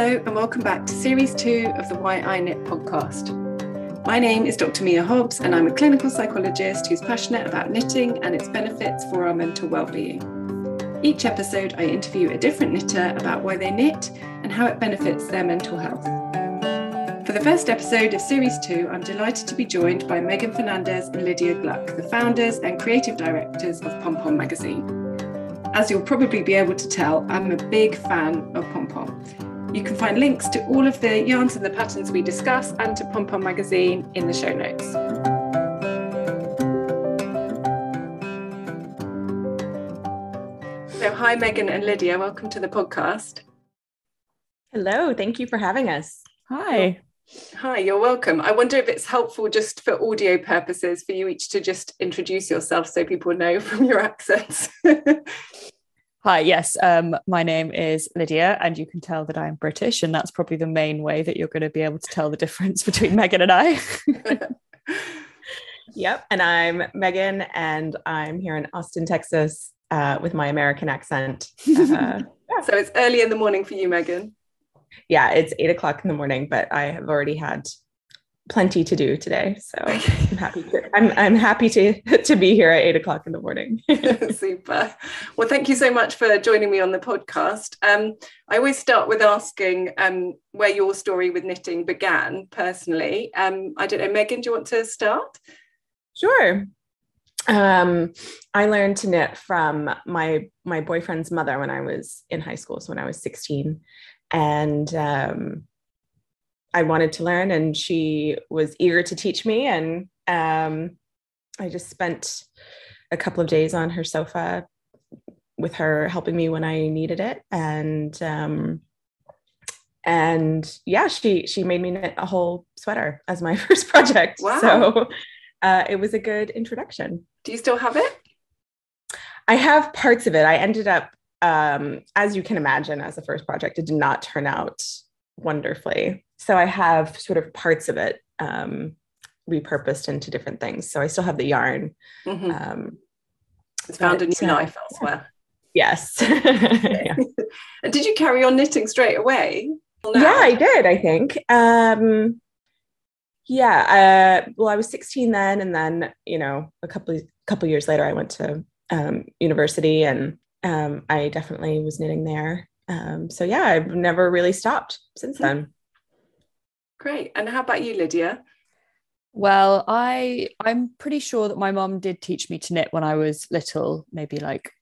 Hello, and welcome back to Series 2 of the Why I Knit podcast. My name is Dr. Mia Hobbs, and I'm a clinical psychologist who's passionate about knitting and its benefits for our mental well-being. Each episode, I interview a different knitter about why they knit and how it benefits their mental health. For the first episode of Series 2, I'm delighted to be joined by Meghan Fernandes and Lydia Gluck, the founders and creative directors of Pom Pom magazine. As you'll probably be able to tell, I'm a big fan of Pom Pom. You can find links to all of the yarns and the patterns we discuss and to Pom Pom magazine in the show notes. So, hi, Meghan and Lydia. Welcome to the podcast. Hello. Thank you for having us. Hi. Hi, you're welcome. I wonder if it's helpful just for audio purposes for you each to just introduce yourself so people know from your accents. Hi, yes. Um, my name is Lydia, and you can tell that I'm British, and that's probably the main way that you're going to be able to tell the difference between Meghan and I. yep. And I'm Meghan, and I'm here in Austin, Texas, uh, with my American accent. Uh, yeah. So it's early in the morning for you, Meghan. Yeah, it's eight o'clock in the morning, but I have already had plenty to do today. So I'm happy to I'm I'm happy to to be here at eight o'clock in the morning. Super. Well, thank you so much for joining me on the podcast. Um, I always start with asking um, where your story with knitting began personally. Um, I don't know, Meghan, do you want to start? Sure. Um, I learned to knit from my my boyfriend's mother when I was in high school, so when I was 16. And um, I wanted to learn, and she was eager to teach me. And um, I just spent a couple of days on her sofa with her helping me when I needed it. And um, and yeah, she she made me knit a whole sweater as my first project. Wow. So uh, it was a good introduction. Do you still have it? I have parts of it. I ended up, um, as you can imagine, as the first project, it did not turn out wonderfully so I have sort of parts of it um, repurposed into different things. So I still have the yarn. Mm-hmm. Um, it's found a new uh, life elsewhere. Yes. yeah. and did you carry on knitting straight away? Yeah, I did. I think. Um, yeah. Uh, well, I was 16 then, and then you know, a couple of, couple years later, I went to um, university, and um, I definitely was knitting there. Um, so yeah, I've never really stopped since hmm. then. Great. And how about you, Lydia? Well, I I'm pretty sure that my mom did teach me to knit when I was little, maybe like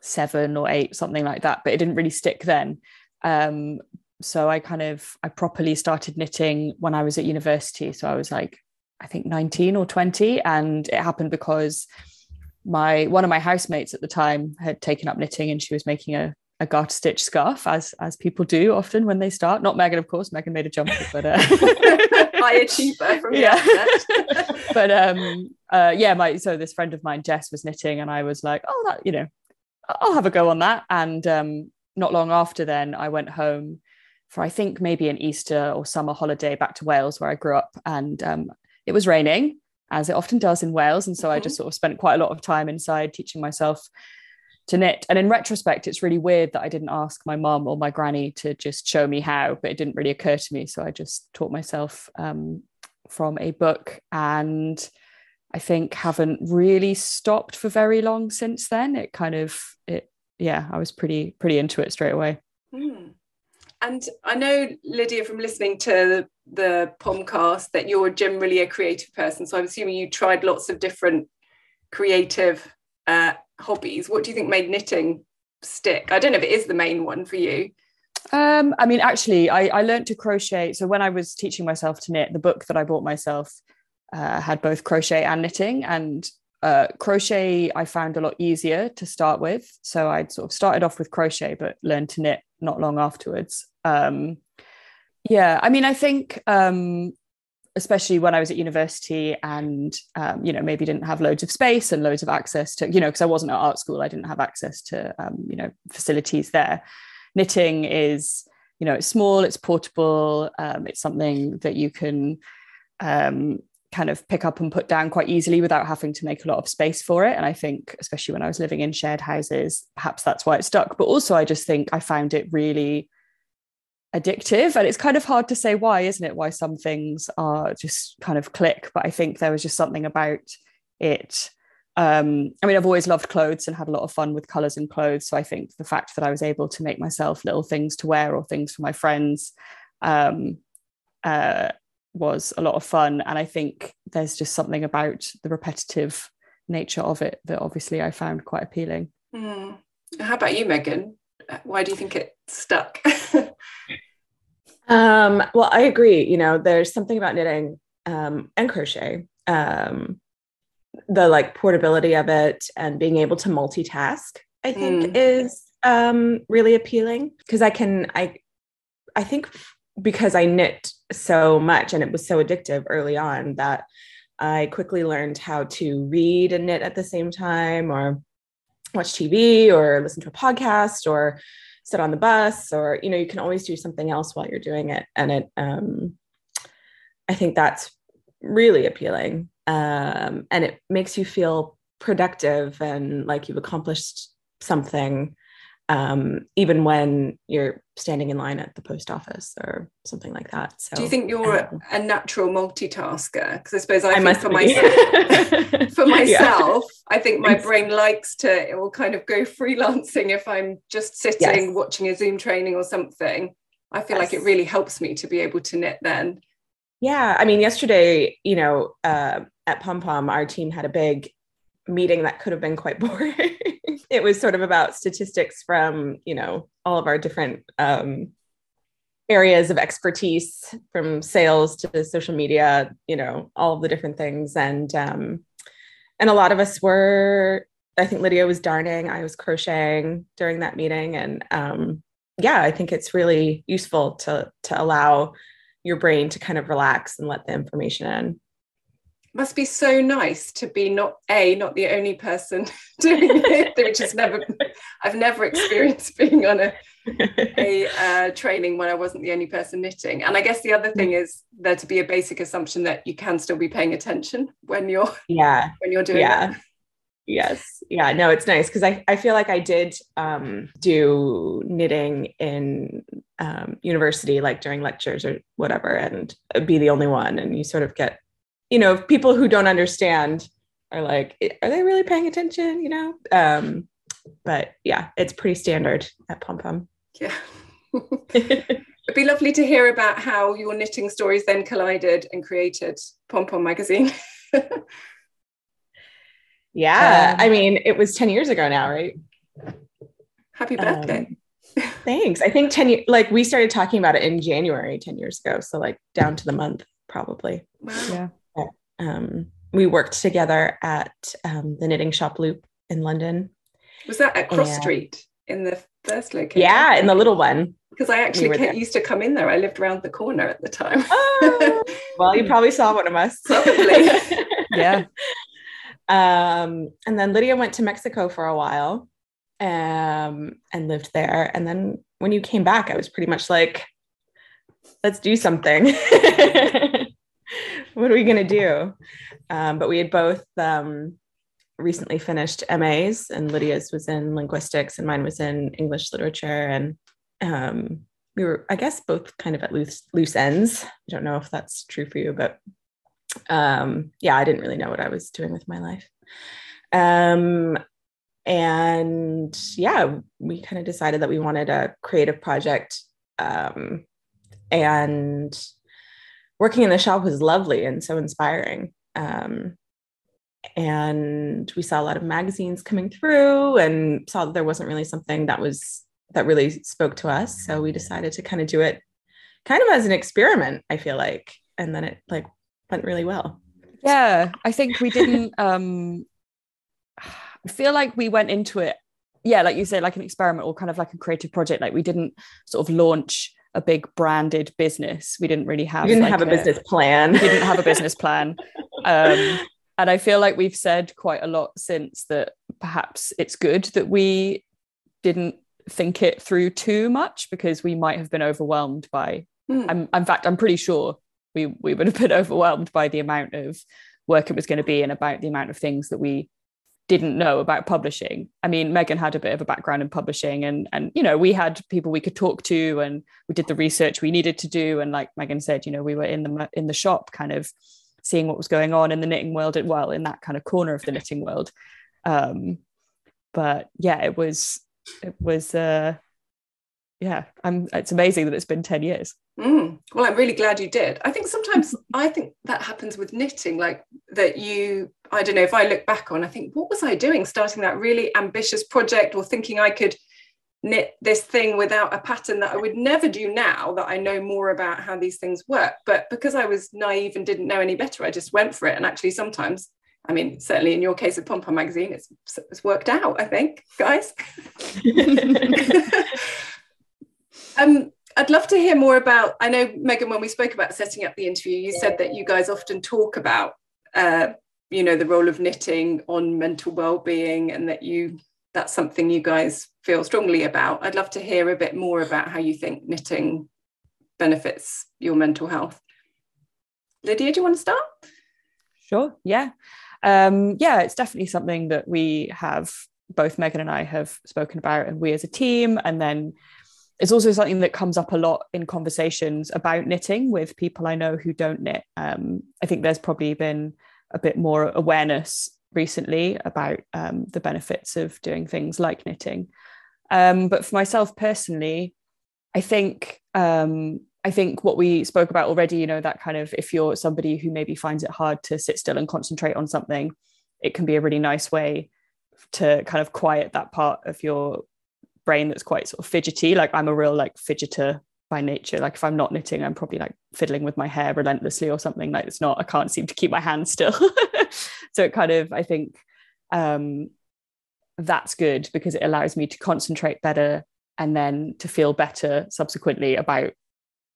seven or eight, something like that. But it didn't really stick then. Um, so I kind of I properly started knitting when I was at university. So I was like, I think 19 or 20, and it happened because my one of my housemates at the time had taken up knitting and she was making a a garter stitch scarf, as as people do often when they start. Not Meghan, of course. Meghan made a jumper, but uh... high achiever from yeah. but um, uh, yeah, my so this friend of mine, Jess, was knitting, and I was like, oh, that you know, I'll have a go on that. And um, not long after, then I went home for I think maybe an Easter or summer holiday back to Wales where I grew up, and um, it was raining as it often does in Wales, and so mm-hmm. I just sort of spent quite a lot of time inside teaching myself to knit. And in retrospect, it's really weird that I didn't ask my mum or my granny to just show me how, but it didn't really occur to me. So I just taught myself um, from a book and I think haven't really stopped for very long since then. It kind of, it, yeah, I was pretty, pretty into it straight away. Mm. And I know, Lydia, from listening to the, the podcast, that you're generally a creative person. So I'm assuming you tried lots of different creative uh, hobbies, what do you think made knitting stick? I don't know if it is the main one for you. Um, I mean, actually, I, I learned to crochet. So when I was teaching myself to knit, the book that I bought myself uh, had both crochet and knitting. And uh, crochet I found a lot easier to start with. So I'd sort of started off with crochet, but learned to knit not long afterwards. Um, yeah, I mean, I think um, especially when I was at university and um, you know maybe didn't have loads of space and loads of access to you know because I wasn't at art school I didn't have access to um, you know facilities there. Knitting is you know it's small it's portable um, it's something that you can um, kind of pick up and put down quite easily without having to make a lot of space for it. And I think especially when I was living in shared houses perhaps that's why it stuck. But also I just think I found it really addictive. And it's kind of hard to say why isn't it why some things are just kind of click. But i think there was just something about it. Um, i mean i've always loved clothes and had a lot of fun with colors and clothes. So i think the fact that i was able to make myself little things to wear or things for my friends um, uh, was a lot of fun. And i think there's just something about the repetitive nature of it that obviously i found quite appealing. Mm. how about you meghan why do you think it stuck? Um, well i agree. You know there's something about knitting um, and crochet um, the like portability of it and being able to multitask i think mm. is um, really appealing. Because i can i i think because i knit so much and it was so addictive early on that i quickly learned how to read and knit at the same time or watch tv or listen to a podcast or sit on the bus or you know you can always do something else while you're doing it. And it um, i think that's really appealing. Um, and it makes you feel productive and like you've accomplished something um, even when you're standing in line at the post office or something like that. So, do you think you're um, a natural multitasker? Because I suppose I, I think for myself, for myself, yeah. I think my brain likes to. It will kind of go freelancing if I'm just sitting yes. watching a Zoom training or something. I feel yes. like it really helps me to be able to knit then. Yeah, I mean, yesterday, you know, uh, at Pom Pom, our team had a big meeting that could have been quite boring. It was sort of about statistics from, you know, all of our different um, areas of expertise from sales to social media, you know, all of the different things. And, um, and a lot of us were, I think Lydia was darning, I was crocheting during that meeting. And um, yeah, I think it's really useful to, to allow your brain to kind of relax and let the information in must be so nice to be not a not the only person doing it which is never i've never experienced being on a a uh, training when i wasn't the only person knitting. And i guess the other thing is there to be a basic assumption that you can still be paying attention when you're yeah. when you're doing yeah. yes. Yeah. No it's nice because I, I feel like i did um, do knitting in um, university like during lectures or whatever and be the only one and you sort of get you know, people who don't understand are like, are they really paying attention? You know? Um, but yeah, it's pretty standard at Pom Pom. Yeah. It'd be lovely to hear about how your knitting stories then collided and created Pom Pom magazine. yeah, um, I mean, it was 10 years ago now, right? Happy birthday. Um, thanks. I think 10 years, like we started talking about it in January 10 years ago. So, like, down to the month, probably. Wow. Yeah um, we worked together at um, the knitting shop Loop in London. Was that at Cross and, Street in the first location? Yeah, in the little one. Because I actually we used to come in there. I lived around the corner at the time. Oh, well, you probably saw one of us. Probably. yeah. Um, and then Lydia went to Mexico for a while um, and lived there. And then when you came back, I was pretty much like, let's do something what are we going to do? Um, but we had both um, recently finished MAs, and Lydia's was in linguistics, and mine was in English literature. And um, we were, I guess, both kind of at loose loose ends. I don't know if that's true for you, but um, yeah, I didn't really know what I was doing with my life. Um, and yeah, we kind of decided that we wanted a creative project. Um, and working in the shop was lovely and so inspiring. Um, and we saw a lot of magazines coming through and saw that there wasn't really something that was that really spoke to us. So we decided to kind of do it kind of as an experiment, I feel like. And then it like went really well. Yeah, I think we didn't um I feel like we went into it, yeah, like you said, like an experiment or kind of like a creative project. Like we didn't sort of launch a big branded business. We didn't really have. We didn't like have a, a, business plan. We didn't have a business plan. Um, and I feel like we've said quite a lot since that perhaps it's good that we didn't think it through too much because we might have been overwhelmed by. Mm. I'm, in fact, I'm pretty sure we we would have been overwhelmed by the amount of work it was going to be and about the amount of things that we didn't know about publishing. I mean, Meghan had a bit of a background in publishing and and you know, we had people we could talk to and we did the research we needed to do and like Meghan said, you know, we were in the in the shop kind of seeing what was going on in the knitting world well in that kind of corner of the knitting world. Um but yeah, it was it was uh yeah, I'm it's amazing that it's been 10 years. Mm. Well, I'm really glad you did. I think sometimes I think that happens with knitting, like that you, I don't know, if I look back on, I think, what was I doing starting that really ambitious project or thinking I could knit this thing without a pattern that I would never do now that I know more about how these things work. But because I was naive and didn't know any better, I just went for it. And actually, sometimes, I mean, certainly in your case of Pom Pom magazine, it's, it's worked out, I think, guys. um, I'd love to hear more about. I know Meghan, when we spoke about setting up the interview, you said that you guys often talk about, uh, you know, the role of knitting on mental well-being, and that you that's something you guys feel strongly about. I'd love to hear a bit more about how you think knitting benefits your mental health. Lydia, do you want to start? Sure. Yeah. Um, yeah, it's definitely something that we have both Meghan and I have spoken about, and we as a team, and then it's also something that comes up a lot in conversations about knitting with people I know who don't knit. Um, I think there's probably been a bit more awareness recently about um, the benefits of doing things like knitting. Um, but for myself personally, I think um, I think what we spoke about already, you know, that kind of if you're somebody who maybe finds it hard to sit still and concentrate on something, it can be a really nice way to kind of quiet that part of your brain that's quite sort of fidgety. Like I'm a real like fidgeter by nature. Like if I'm not knitting, I'm probably like fiddling with my hair relentlessly or something. Like it's not, I can't seem to keep my hands still. so it kind of, I think um, that's good because it allows me to concentrate better and then to feel better subsequently about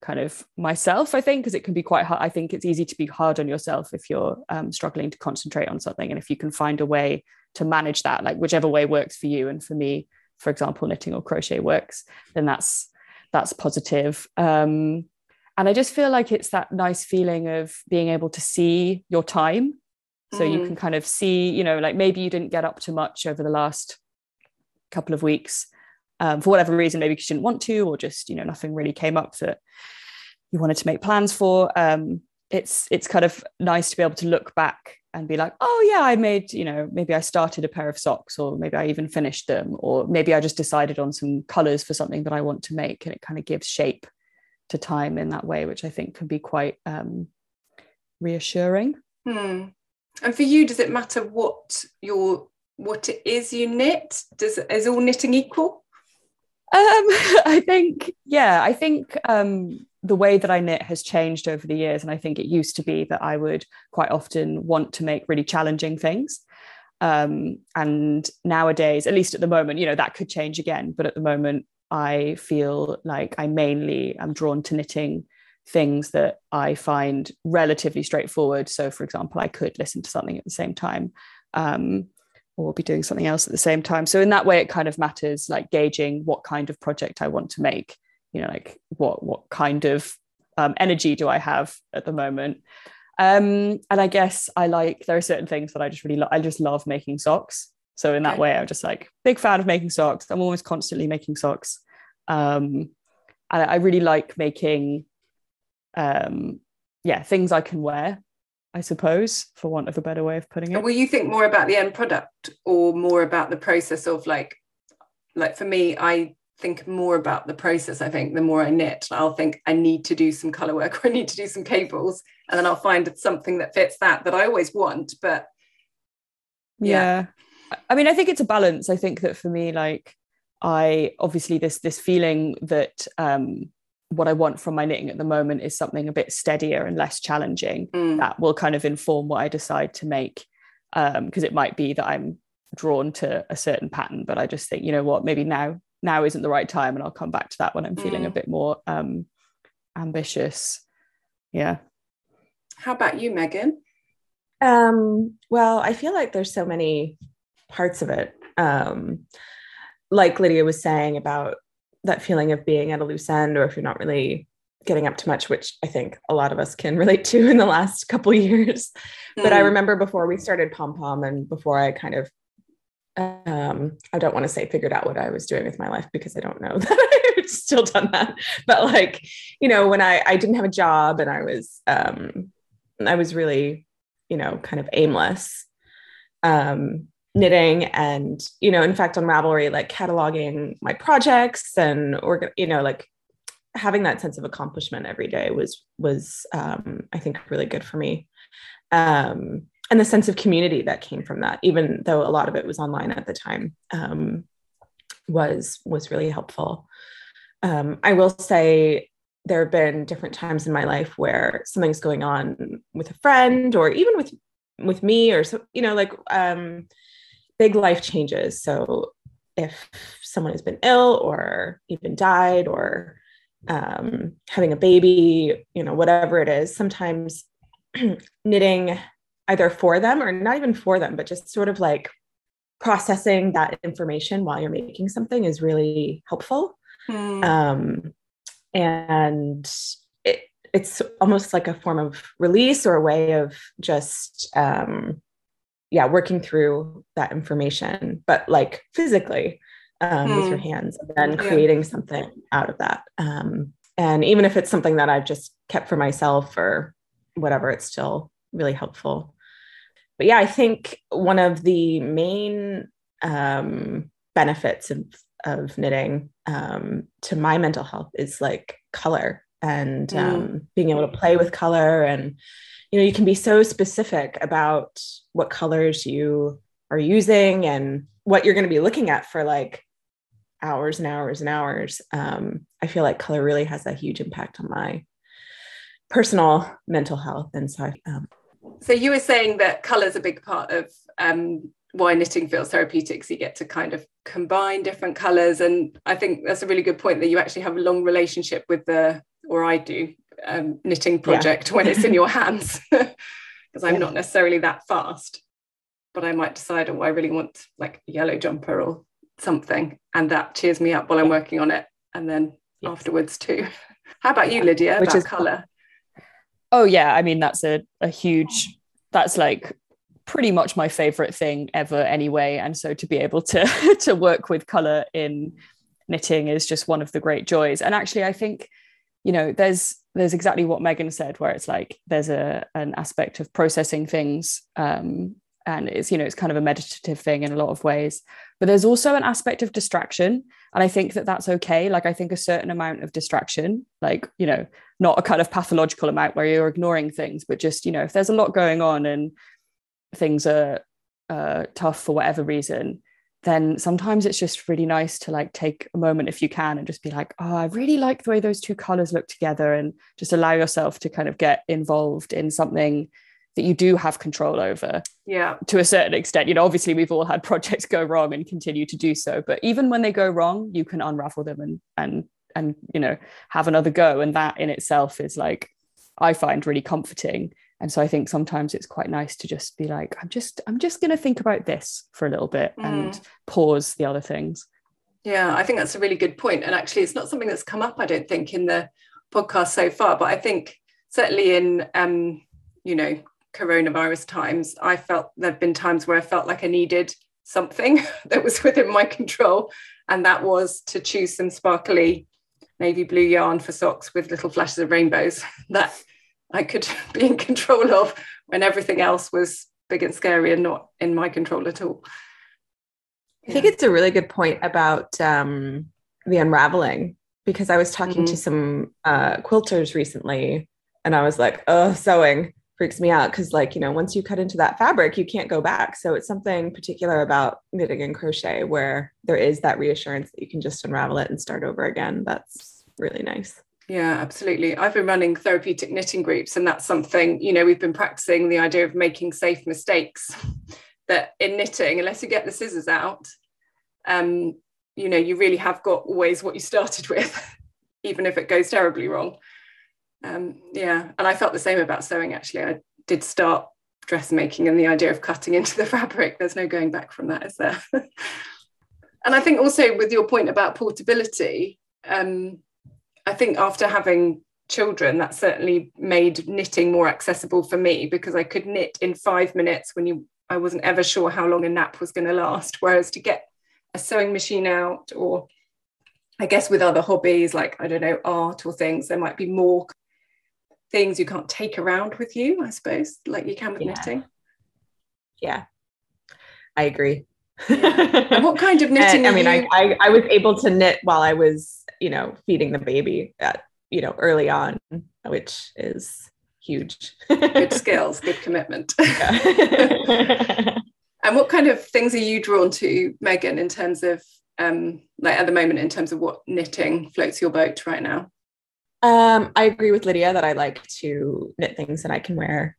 kind of myself i think because it can be quite hard i think it's easy to be hard on yourself if you're um, struggling to concentrate on something and if you can find a way to manage that like whichever way works for you and for me for example, knitting or crochet works, then that's that's positive. Um, and I just feel like it's that nice feeling of being able to see your time. So mm. you can kind of see, you know, like maybe you didn't get up to much over the last couple of weeks um, for whatever reason, maybe you didn't want to, or just, you know, nothing really came up that you wanted to make plans for. Um, it's it's kind of nice to be able to look back and be like, oh yeah, I made, you know, maybe I started a pair of socks, or maybe I even finished them, or maybe I just decided on some colors for something that I want to make, and it kind of gives shape to time in that way, which I think can be quite um, reassuring. Hmm. And for you, does it matter what your what it is you knit? Does is all knitting equal? Um, I think, yeah, I think um, the way that I knit has changed over the years. And I think it used to be that I would quite often want to make really challenging things. Um, and nowadays, at least at the moment, you know, that could change again. But at the moment, I feel like I mainly am drawn to knitting things that I find relatively straightforward. So, for example, I could listen to something at the same time. Um, or be doing something else at the same time. So in that way, it kind of matters, like gauging what kind of project I want to make you know like what what kind of um, energy do i have at the moment um, and i guess i like there are certain things that i just really love i just love making socks so in that okay. way i'm just like big fan of making socks i'm always constantly making socks um, and i really like making um, yeah things i can wear I suppose, for want of a better way of putting it. Will you think more about the end product or more about the process of like, like for me, I think more about the process i think the more i knit i'll think i need to do some color work or i need to do some cables and then i'll find something that fits that that i always want but yeah. yeah i mean i think it's a balance i think that for me like i obviously this this feeling that um what i want from my knitting at the moment is something a bit steadier and less challenging mm. that will kind of inform what i decide to make um because it might be that i'm drawn to a certain pattern but i just think you know what maybe now now isn't the right time and i'll come back to that when i'm feeling mm. a bit more um ambitious yeah how about you meghan um well i feel like there's so many parts of it um like lydia was saying about that feeling of being at a loose end or if you're not really getting up to much which i think a lot of us can relate to in the last couple years mm. but i mm. remember before we started pom pom and before i kind of um, I don't want to say figured out what I was doing with my life because I don't know that I've still done that. But like, you know, when I I didn't have a job and I was um, I was really, you know, kind of aimless, um, knitting and you know, in fact, on Ravelry, like cataloging my projects and or you know, like having that sense of accomplishment every day was was um, I think really good for me. Um, and the sense of community that came from that, even though a lot of it was online at the time, um, was was really helpful. Um, I will say there have been different times in my life where something's going on with a friend, or even with with me, or so you know, like um, big life changes. So if someone has been ill, or even died, or um, having a baby, you know, whatever it is, sometimes knitting either for them or not even for them, but just sort of like processing that information while you're making something is really helpful. Mm. Um, and it, it's almost like a form of release or a way of just, um, yeah, working through that information, but like physically um, mm. with your hmm. hands and then creating yeah. something out of that. Um, and even if it's something that I've just kept for myself or whatever, it's still really helpful but yeah, I think one of the main um, benefits of, of knitting um, to my mental health is like color and mm. um, being able to play with color. And, you know, you can be so specific about what colors you are using and what you're going to be looking at for like hours and hours and hours. Um, I feel like color really has a huge impact on my personal mental health. And so I, um, so you were saying that colour is a big part of um, why knitting feels therapeutic. So you get to kind of combine different colours, and I think that's a really good point that you actually have a long relationship with the, or I do, um, knitting project yeah. when it's in your hands, because I'm yeah. not necessarily that fast, but I might decide, oh, I really want like a yellow jumper or something, and that cheers me up while I'm working on it, and then yes. afterwards too. How about you, Lydia? Which about is colour? Oh yeah, I mean that's a, a huge that's like pretty much my favorite thing ever anyway. And so to be able to to work with color in knitting is just one of the great joys. And actually I think, you know, there's there's exactly what Meghan said, where it's like there's a an aspect of processing things. Um, and it's, you know, it's kind of a meditative thing in a lot of ways. But there's also an aspect of distraction and i think that that's okay. Like i think a certain amount of distraction like you know not a kind of pathological amount where you're ignoring things but just you know if there's a lot going on and things are uh, tough for whatever reason then sometimes it's just really nice to like take a moment if you can and just be like oh i really like the way those two colors look together and just allow yourself to kind of get involved in something that you do have control over yeah. to a certain extent. You know obviously we've all had projects go wrong and continue to do so but even when they go wrong you can unravel them and and and you know have another go. And that in itself is like i find really comforting. And so i think sometimes it's quite nice to just be like i'm just i'm just going to think about this for a little bit mm. and pause the other things. Yeah i think that's a really good point. point. And actually it's not something that's come up i don't think in the podcast so far but i think certainly in um you know coronavirus times, I felt there have been times where I felt like I needed something that was within my control. And that was to choose some sparkly navy blue yarn for socks with little flashes of rainbows that I could be in control of when everything else was big and scary and not in my control at all. I think it's a really good point about um, the unraveling because I was talking mm-hmm. to some uh, quilters recently and I was like, oh, sewing freaks me out because like you know once you cut into that fabric you can't go back. So it's something particular about knitting and crochet where there is that reassurance that you can just unravel it and start over again. That's really nice. Yeah absolutely. I've been running therapeutic knitting groups and that's something you know we've been practicing the idea of making safe mistakes that in knitting unless you get the scissors out um you know you really have got always what you started with even if it goes terribly wrong um, yeah, and I felt the same about sewing actually. I did start dressmaking and the idea of cutting into the fabric, there's no going back from that, is there? and I think also with your point about portability, um, I think after having children, that certainly made knitting more accessible for me because I could knit in five minutes when you I wasn't ever sure how long a nap was going to last. Whereas to get a sewing machine out, or I guess with other hobbies like, I don't know, art or things, there might be more things you can't take around with you, I suppose, like you can with Yeah. knitting. Yeah, I agree. And what kind of knitting? And, I mean, I, you- I I was able to knit while I was, you know, feeding the baby at, you know, early on, which is huge. good skills, good commitment. Yeah. and what kind of things are you drawn to, Meghan, in terms of um, like at the moment, in terms of what knitting floats your boat right now? Um, I agree with Lydia that I like to knit things that I can wear.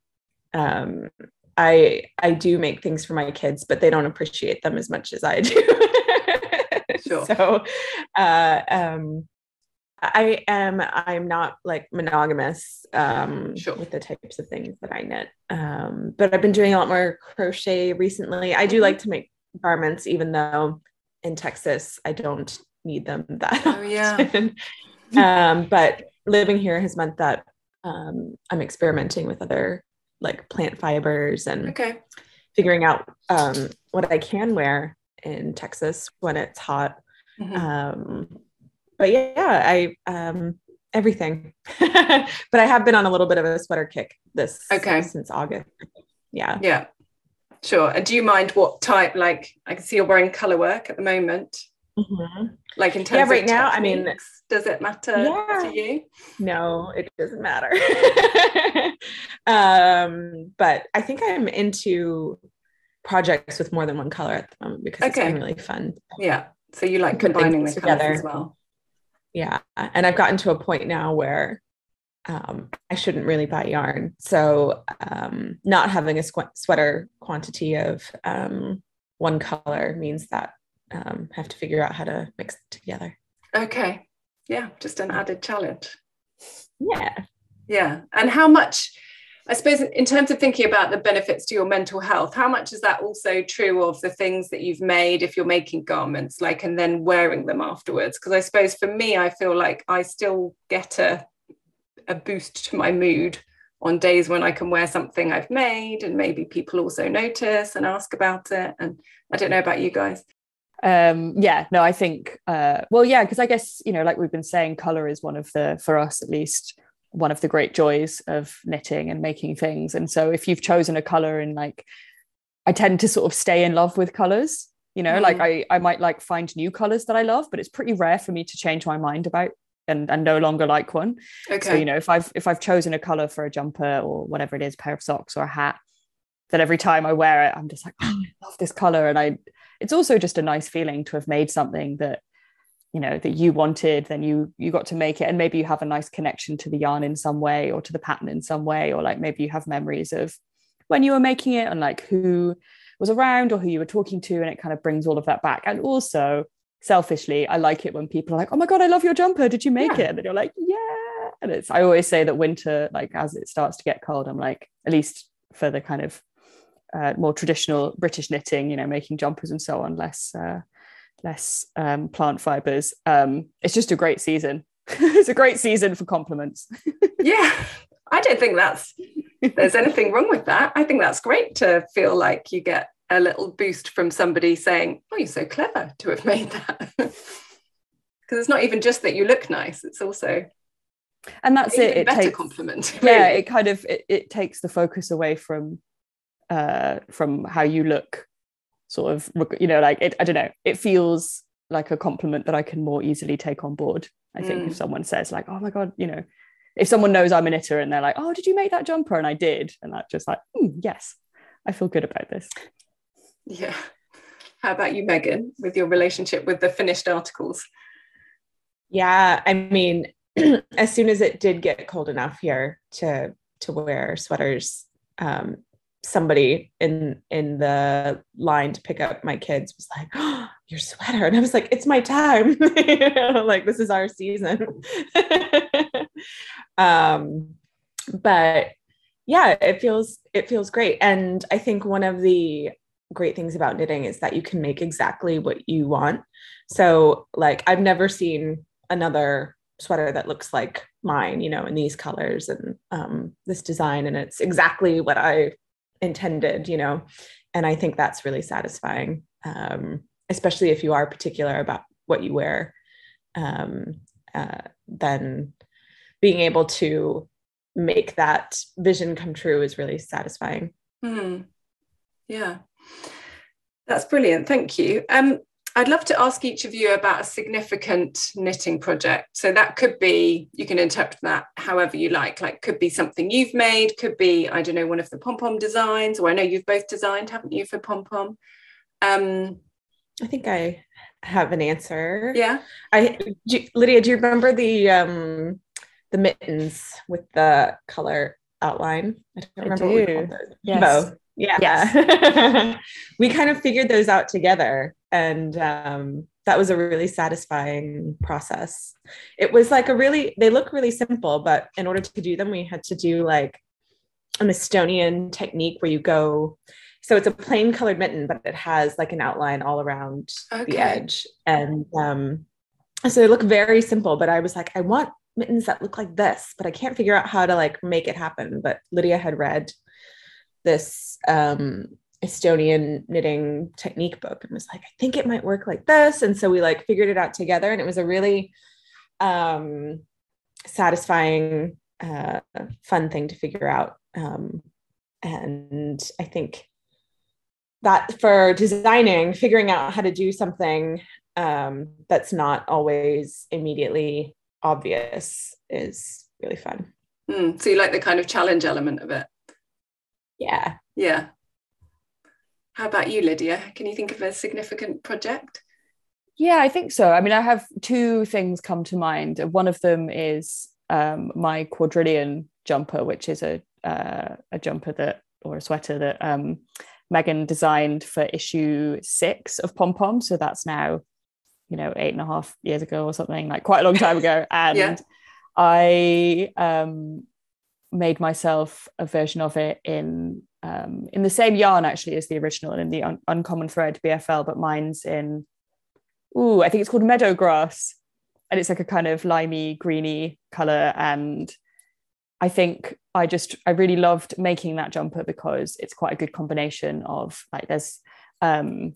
Um, I I do make things for my kids, but they don't appreciate them as much as I do. Sure. So, uh, um, I am I'm not like monogamous um, Sure. with the types of things that I knit. Um, but I've been doing a lot more crochet recently. I do like to make garments, even though in Texas I don't need them that Oh, yeah. um, but living here has meant that um, I'm experimenting with other like plant fibers and Okay. figuring out um, what I can wear in Texas when it's hot. Mhm. Um, but yeah, I um, everything. but I have been on a little bit of a sweater kick this Okay. since August. Yeah. Yeah. Sure. And do you mind what type? Like, I can see you're wearing color work at the moment. Mhm. Like in terms Yeah, of right now, I mean- does it matter Yeah. to you? No, it doesn't matter. um, but I think I'm into projects with more than one color at the moment because it's Okay. been really fun. Yeah. So you like combining the colors as well. Yeah. And I've gotten to a point now where um, I shouldn't really buy yarn. So um, not having a sweater quantity of um, one color means that um, have to figure out how to mix it together. Okay. Yeah. Just an added challenge. Yeah. Yeah. And how much, I suppose, in terms of thinking about the benefits to your mental health, how much is that also true of the things that you've made if you're making garments, like, and then wearing them afterwards? Because I suppose for me, I feel like I still get a, a boost to my mood on days when I can wear something I've made and maybe people also notice and ask about it. And I don't know about you guys. Um yeah no i think uh well yeah because i guess you know like we've been saying color is one of the for us at least one of the great joys of knitting and making things. And so if you've chosen a color and like i tend to sort of stay in love with colors you know like i i might like find new colors that i love but it's pretty rare for me to change my mind about and and no longer like one. Okay. so you know if i've if i've chosen a color for a jumper or whatever it is pair of socks or a hat that every time i wear it i'm just like oh, i love this color and i it's also just a nice feeling to have made something that you know that you wanted then you you got to make it and maybe you have a nice connection to the yarn in some way or to the pattern in some way or like maybe you have memories of when you were making it and like who was around or who you were talking to and it kind of brings all of that back. And also selfishly i like it when people are like oh my god i love your jumper. Did you make Yeah. it? And then you're like yeah. And it's i always say that winter like as it starts to get cold i'm like at least for the kind of uh, more traditional british knitting you know making jumpers and so on less uh, less um, plant fibers. Um, it's just a great season. It's a great season for compliments. Yeah i don't think that's there's anything wrong with that. I think that's great to feel like you get a little boost from somebody saying oh you're so clever to have made that. Because it's not even just that you look nice it's also and that's it it better takes compliment yeah it kind of it, it takes the focus away from uh from how you look sort of you know like it i don't know it feels like a compliment that i can more easily take on board i think Mm. if someone says like oh my god you know if someone knows i'm an knitter and they're like oh did you make that jumper? and i did and that just like "Hmm, yes i feel good about this. Yeah. How about you meghan with your relationship with the finished articles? Yeah, I mean, as soon as it did get cold enough here to to wear sweaters, um, somebody in in the line to pick up my kids was like, oh, "Your sweater," and I was like, "It's my time! You know, like this is our season." um, but yeah, it feels it feels great, and I think one of the great things about knitting is that you can make exactly what you want. So, like, I've never seen another sweater that looks like mine, you know, in these colors and um, this design. And it's exactly what I intended, you know. And I think that's really satisfying, um, especially if you are particular about what you wear. Um, uh, then being able to make that vision come true is really satisfying. Mm. Yeah, that's brilliant. Thank you. Um, I'd love to ask each of you about a significant knitting project. So that could be, you can interpret that however you like. Like, could be something you've made, could be, I don't know, one of the pom pom designs, or I know you've both designed, haven't you, for pom pom? Um, I think I have an answer. Yeah. I do, Lydia, do you remember the um the mittens with the color outline? I don't remember I do. what we called those. Yes. Yeah. Yes. we kind of figured those out together. And um, that was a really satisfying process. It was like a really, they look really simple, but in order to do them, we had to do like an Estonian technique where you go, so it's a plain colored mitten, but it has like an outline all around okay. the edge. And um, so they look very simple, but I was like, I want mittens that look like this, but I can't figure out how to like make it happen. But Lydia had read this um, Estonian knitting technique book and was like, I think it might work like this. And so we like figured it out together, and it was a really um, satisfying, uh, fun thing to figure out. Um, and I think that for designing, figuring out how to do something um, that's not always immediately obvious is really fun. Mm, so you like the kind of challenge element of it? Yeah. Yeah. How about you, Lydia? Can you think of a significant project? Yeah, I think so. I mean, I have two things come to mind. One of them is um, my quadrillion jumper, which is a uh, a jumper that or a sweater that um, Meghan designed for issue six of Pom Pom. So that's now, you know, eight and a half years ago or something, like quite a long time ago. And yeah. I um, made myself a version of it in um, in the same yarn actually as the original and in the un- uncommon thread BFL, but mine's in ooh, I think it's called meadow grass, and it's like a kind of limey greeny color. And I think I just I really loved making that jumper because it's quite a good combination of like there's um,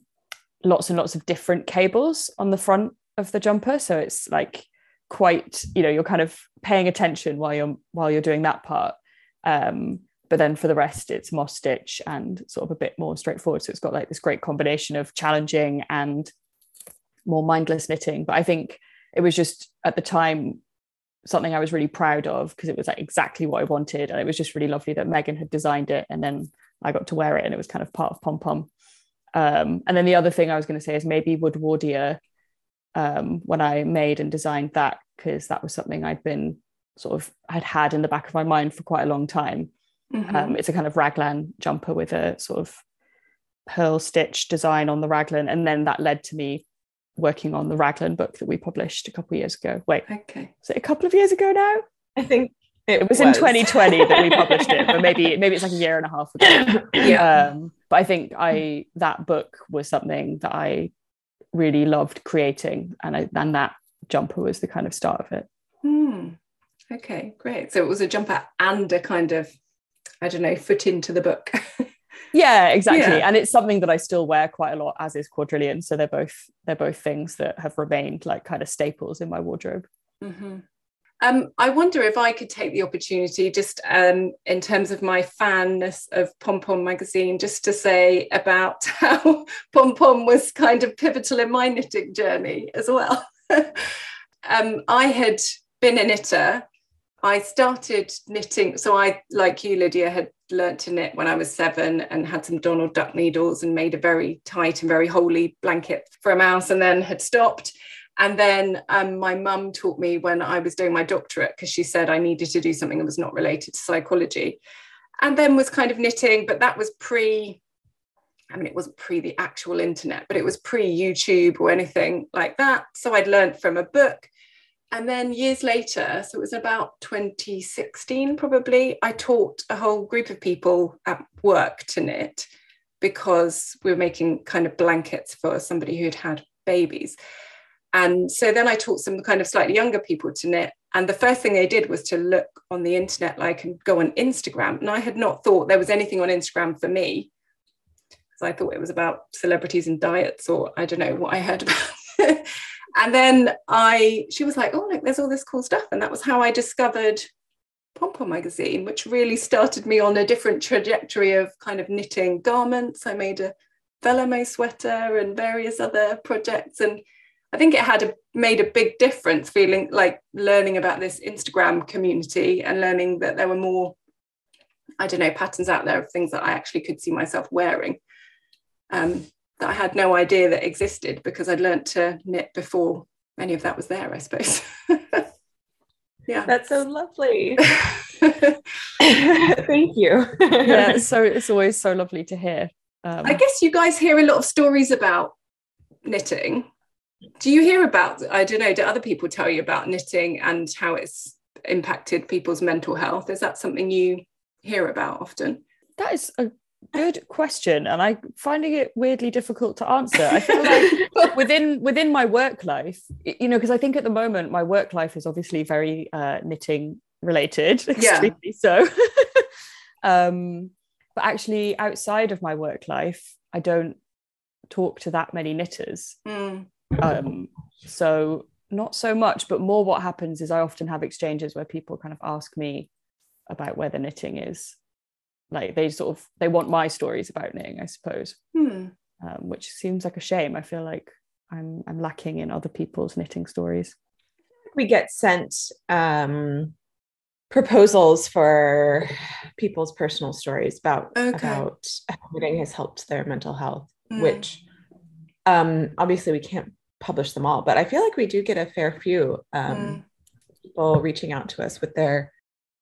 lots and lots of different cables on the front of the jumper, so it's like quite you know you're kind of paying attention while you're while you're doing that part. Um, but then for the rest it's moss stitch and sort of a bit more straightforward. So it's got like this great combination of challenging and more mindless knitting. But i think it was just at the time something i was really proud of because it was like exactly what i wanted. And it was just really lovely that meghan had designed it and then i got to wear it and it was kind of part of pom pom um, and then the other thing i was going to say is maybe woodwardia um, when I made and designed that because that was something I'd been sort of had had in the back of my mind for quite a long time. Mm-hmm. Um, it's a kind of raglan jumper with a sort of purl stitch design on the raglan, and then that led to me working on the raglan book that we published a couple of years ago. Wait, okay, is it a couple of years ago now? I think it, it was, was, in 2020 that we published it, but maybe maybe it's like a year and a half ago. yeah. Um, but I think I that book was something that I really loved creating, and I, and that jumper was the kind of start of it. Hmm. Okay, great. So it was a jumper and a kind of, I don't know, foot into the book. yeah, exactly. Yeah. And it's something that I still wear quite a lot, as is quadrillion. So they're both they're both things that have remained like kind of staples in my wardrobe. Mm-hmm. Um, I wonder if I could take the opportunity, just um, in terms of my fanness of Pom Pom magazine, just to say about how Pom Pom was kind of pivotal in my knitting journey as well. um, I had been a knitter. I started knitting, so I, like you, Lydia, had learnt to knit when I was seven and had some Donald Duck needles and made a very tight and very holy blanket for a mouse, and then had stopped and then um, my mum taught me when I was doing my doctorate because she said I needed to do something that was not related to psychology. And then was kind of knitting, but that was pre, I mean, it wasn't pre the actual internet, but it was pre YouTube or anything like that. So I'd learned from a book. And then years later, so it was about 2016 probably, I taught a whole group of people at work to knit because we were making kind of blankets for somebody who'd had babies. And so then I taught some kind of slightly younger people to knit. And the first thing they did was to look on the internet, like and go on Instagram. And I had not thought there was anything on Instagram for me. Because I thought it was about celebrities and diets, or I don't know what I heard about. and then I she was like, oh look, there's all this cool stuff. And that was how I discovered Pom Pom magazine, which really started me on a different trajectory of kind of knitting garments. I made a Vellamo sweater and various other projects. And I think it had a, made a big difference feeling like learning about this Instagram community and learning that there were more, I don't know, patterns out there of things that I actually could see myself wearing. Um, that I had no idea that existed because I'd learned to knit before any of that was there, I suppose. yeah. That's so lovely. Thank you. yeah, so it's always so lovely to hear. Um, I guess you guys hear a lot of stories about knitting. Do you hear about, I don't know, do other people tell you about knitting and how it's impacted people's mental health? Is that something you hear about often? That is a good question and i'm finding it weirdly difficult to answer i feel like within within my work life you know because i think at the moment my work life is obviously very uh, knitting related yeah. so um but actually outside of my work life i don't talk to that many knitters mm. Um so not so much but more what happens is i often have exchanges where people kind of ask me about where the knitting is like they sort of they want my stories about knitting i suppose hmm. um, which seems like a shame i feel like i'm i'm lacking in other people's knitting stories we get sent um, proposals for people's personal stories about okay. about how knitting has helped their mental health mm. which um, obviously we can't publish them all but i feel like we do get a fair few um, mm. people reaching out to us with their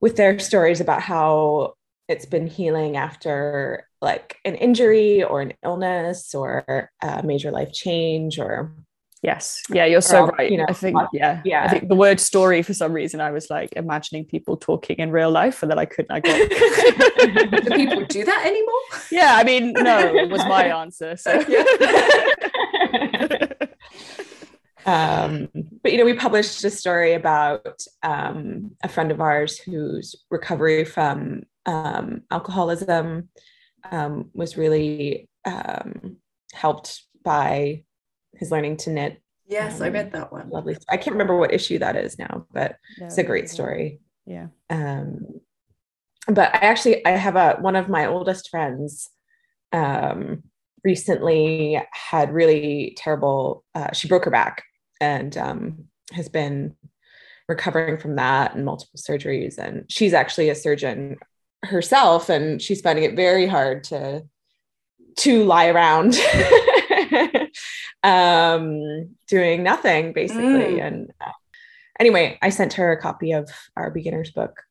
with their stories about how it's been healing after like an injury or an illness or a major life change or yes. Yeah you're so right. you know i think yeah yeah. I think the word story for some reason i was like imagining people talking in real life and then i couldn't i got do people do that anymore? Yeah i mean no was my answer so um, but you know we published a story about um, a friend of ours whose recovery from um, alcoholism um, was really um, helped by his learning to knit. Yes, I read um, that one. Lovely. I can't remember what issue that is now, but no, it's a great story. Yeah. Um, but I actually I have a one of my oldest friends um, recently had really terrible. Uh, she broke her back and um, has been recovering from that and multiple surgeries. And she's actually a surgeon herself and she's finding it very hard to to lie around um doing nothing basically mm. and uh, anyway i sent her a copy of our beginner's book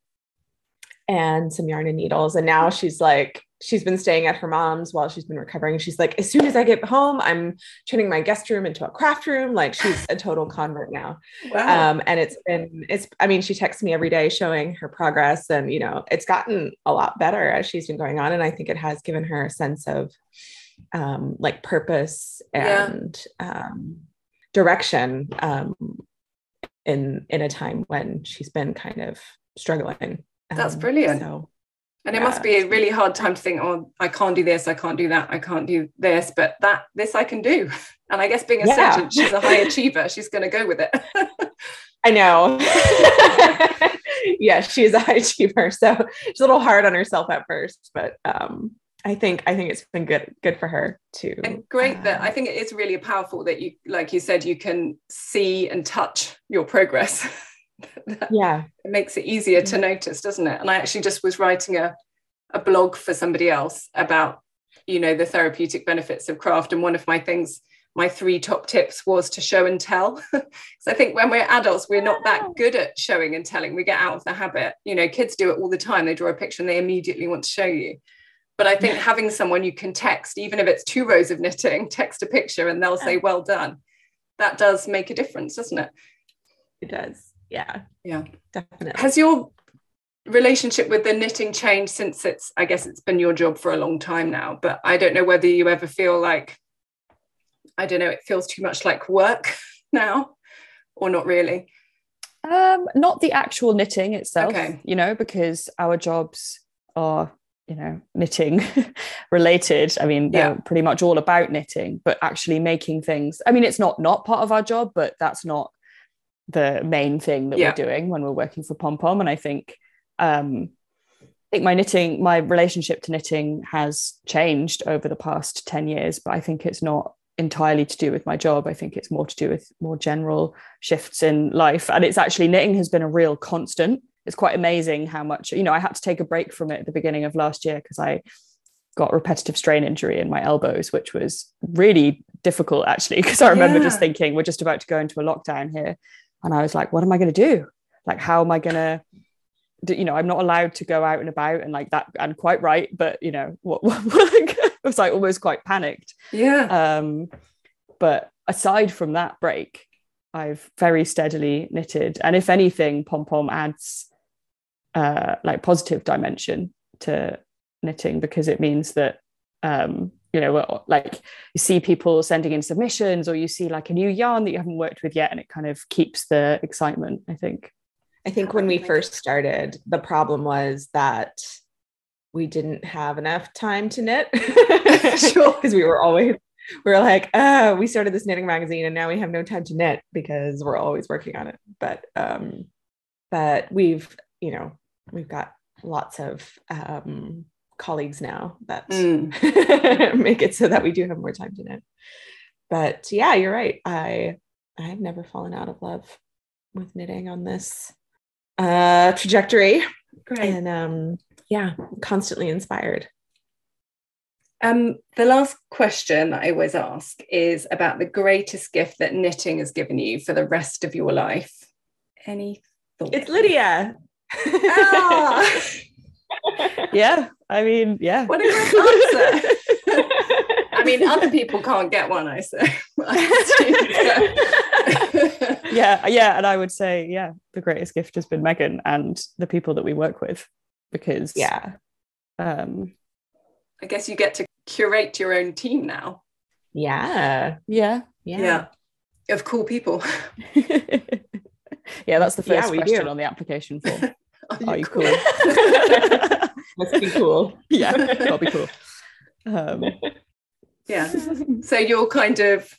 and some yarn and needles and now she's like she's been staying at her mom's while she's been recovering. She's like, as soon as I get home, I'm turning my guest room into a craft room. Like she's a total convert now. Wow. Um, and it's been, it's, I mean, she texts me every day showing her progress and, you know, it's gotten a lot better as she's been going on. And I think it has given her a sense of um, like purpose and yeah. um, direction um, in, in a time when she's been kind of struggling. That's um, brilliant. So, and it must be a really hard time to think oh i can't do this i can't do that i can't do this but that this i can do and i guess being a yeah. surgeon she's a high achiever she's going to go with it i know yeah she is a high achiever so she's a little hard on herself at first but um I think I think it's been good good for her too. And great uh, that I think it is really powerful that you like you said you can see and touch your progress yeah. it makes it easier to mm-hmm. notice doesn't it? And i actually just was writing a, a blog for somebody else about you know the therapeutic benefits of craft. And one of my things my three top tips was to show and tell. Because i think when we're adults we're not that good at showing and telling. We get out of the habit. You know kids do it all the time. They draw a picture and they immediately want to show you. But i think having someone you can text even if it's two rows of knitting text a picture and they'll say well done. That does make a difference doesn't it? It does yeah yeah definitely has your relationship with the knitting changed since it's i guess it's been your job for a long time now but i don't know whether you ever feel like i don't know it feels too much like work now, or not really? Um, not the actual knitting itself, Okay. you know, because our jobs are, you know, knitting related. I mean, they're Yeah. pretty much all about knitting, but actually making things. I mean, it's not not part of our job, but that's not the main thing that Yeah. we're doing when we're working for Pom Pom. And I think, um, I think my knitting, my relationship to knitting has changed over the past 10 years, but I think it's not entirely to do with my job. I think it's more to do with more general shifts in life. And it's actually knitting has been a real constant. It's quite amazing how much, you know, I had to take a break from it at the beginning of last year because I got repetitive strain injury in my elbows, which was really difficult actually. Because I remember just thinking, we're just about to go into a lockdown here. And I was like, what am I going to do? Like, how am I going to do, you know, I'm not allowed to go out and about and like that, and quite right, but you know, what, what like, I was like almost quite panicked. Yeah. Um, but aside from that break, I've very steadily knitted, and if anything, pom pom adds uh, like positive dimension to knitting because it means that um, you know, like you see people sending in submissions, or you see like a new yarn that you haven't worked with yet, and it kind of keeps the excitement. I think. I think when we first started, the problem was that we didn't have enough time to knit. Sure. Because we were always, we were like, oh, we started this knitting magazine and now we have no time to knit because we're always working on it. But, um, but we've, you know, we've got lots of um, colleagues now that Mm. make it so that we do have more time to knit. But yeah, you're right. I I've never fallen out of love with knitting on this uh trajectory Great. and um yeah constantly inspired Um, the last question I always ask is about the greatest gift that knitting has given you for the rest of your life. Any thoughts? it's lydia Ah, Yeah, I mean, yeah. what a great answer. I mean, other people can't get one, I say. Yeah, yeah, and I would say, yeah, the greatest gift has been Meghan and the people that we work with, because yeah um, I guess you get to curate your own team now. yeah yeah, yeah Of cool people. yeah, that's the first we question do. on the application form. Are Are you cool? must be cool yeah, that'll be cool. Um, Yeah. So you're kind of,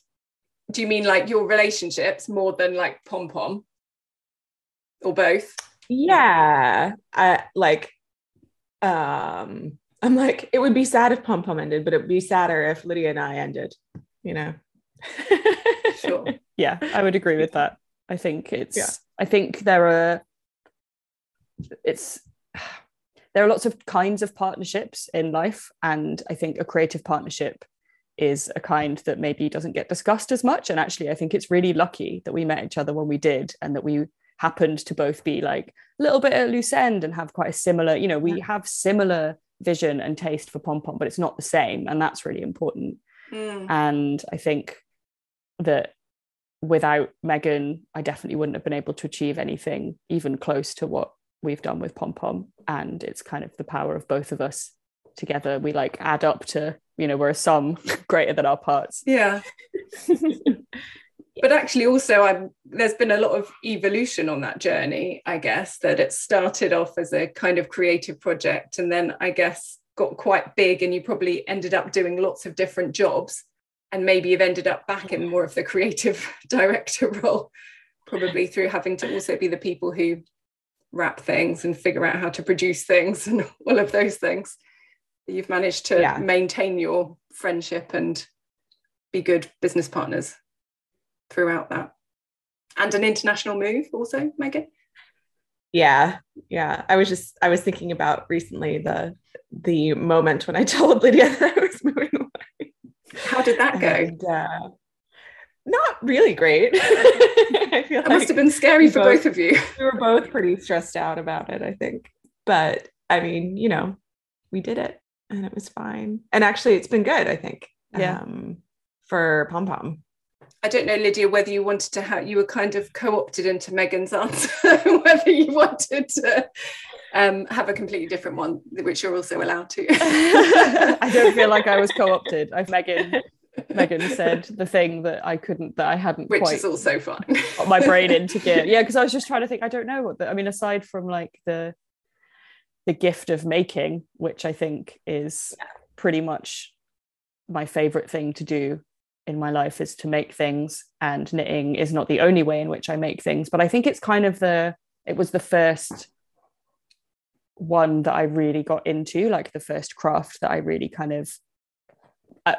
do you mean like your relationships more than like pom pom? Or both? yeah I like um I'm like it would be sad if pom pom ended but it would be sadder if Lydia and I ended you know Sure. yeah, I would agree with that. I think it's. Yeah. I think there are. It's. There are lots of kinds of partnerships in life, and I think a creative partnership is a kind that maybe doesn't get discussed as much. And actually, I think it's really lucky that we met each other when we did, and that we happened to both be like a little bit at loose end and have quite a similar. You know, we have similar vision and taste for pom pom, but it's not the same, and that's really important. Mm. And I think that without Meghan, I definitely wouldn't have been able to achieve anything even close to what we've done with Pom Pom. And it's kind of the power of both of us together. We like add up to, you know, we're a sum greater than our parts. Yeah. But actually, also, I'm, there's been a lot of evolution on that journey, I guess, that it started off as a kind of creative project and then I guess got quite big and you probably ended up doing lots of different jobs and maybe you've ended up back in more of the creative director role, probably through having to also be the people who wrap things and figure out how to produce things and all of those things. You've managed to Yeah. maintain your friendship and be good business partners throughout that. And an international move also, Meghan. yeah yeah i was just i was thinking about recently the the moment when i told lydia that i was moving away How did that go? And, uh, not really great i feel That must have been scary for both- both of you. we were both pretty stressed out about it i think but i mean you know we did it and it was fine and actually it's been good i think Yeah. um for pom pom I don't know, Lydia, whether you wanted to have, you were kind of co opted into Meghan's answer, whether you wanted to um, have a completely different one, which you're also allowed to. I don't feel like I was co-opted. I've Meghan Meghan said the thing that I couldn't, that I hadn't Which quite is also fine. got my brain into gear. Yeah, because I was just trying to think. I don't know what the. I mean, aside from like the the gift of making, which I think is pretty much my favorite thing to do in my life is to make things, and knitting is not the only way in which I make things. But I think it's kind of the. It was the first one that I really got into, like the first craft that I really kind of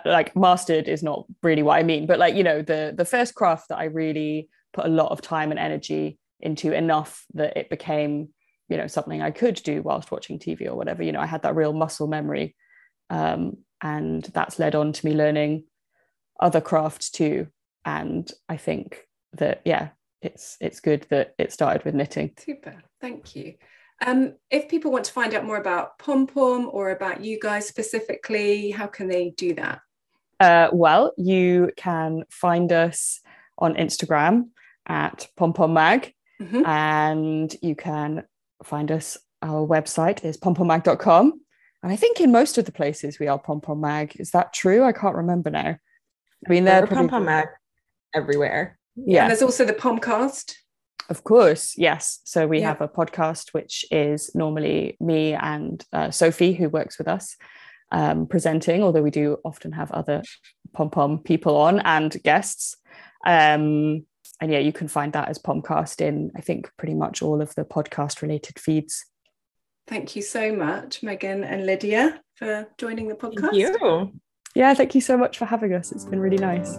like mastered is not really what I mean, but like you know the the first craft that I really put a lot of time and energy into enough that it became you know something I could do whilst watching TV or whatever. You know, I had that real muscle memory, um, and that's led on to me learning other crafts too. And I think that yeah, it's it's good that it started with knitting. Super, thank you. Um, if people want to find out more about Pom Pom or about you guys specifically, how can they do that? Uh, well, you can find us on Instagram at Pom Pom Mag, Mhm. and you can find us. Our website is pompommag.com. And I think in most of the places we are Pom Pom Mag. Is that true? I can't remember now. I mean, they're We're pom pom mag everywhere. yeah. And there's also the Pomcast. Of course, yes. So we Yeah. have a podcast which is normally me and uh, Sophie, who works with us, um, presenting. Although we do often have other pom pom people on and guests. Um, and yeah, you can find that as Pomcast in I think pretty much all of the podcast related feeds. Thank you so much, Meghan and Lydia, for joining the podcast. Thank you. Yeah, thank you so much for having us. It's been really nice.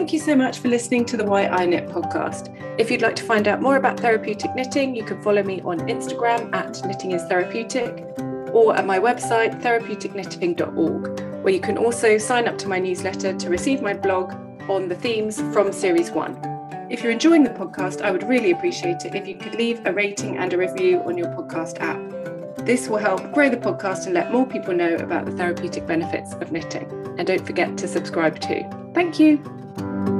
Thank you so much for listening to the Why I Knit podcast. If you'd like to find out more about therapeutic knitting, you can follow me on Instagram at knitting is therapeutic or at my website therapeuticknitting.org, where you can also sign up to my newsletter to receive my blog on the themes from series one. If you're enjoying the podcast, I would really appreciate it if you could leave a rating and a review on your podcast app. This will help grow the podcast and let more people know about the therapeutic benefits of knitting. And don't forget to subscribe too. Thank you thank you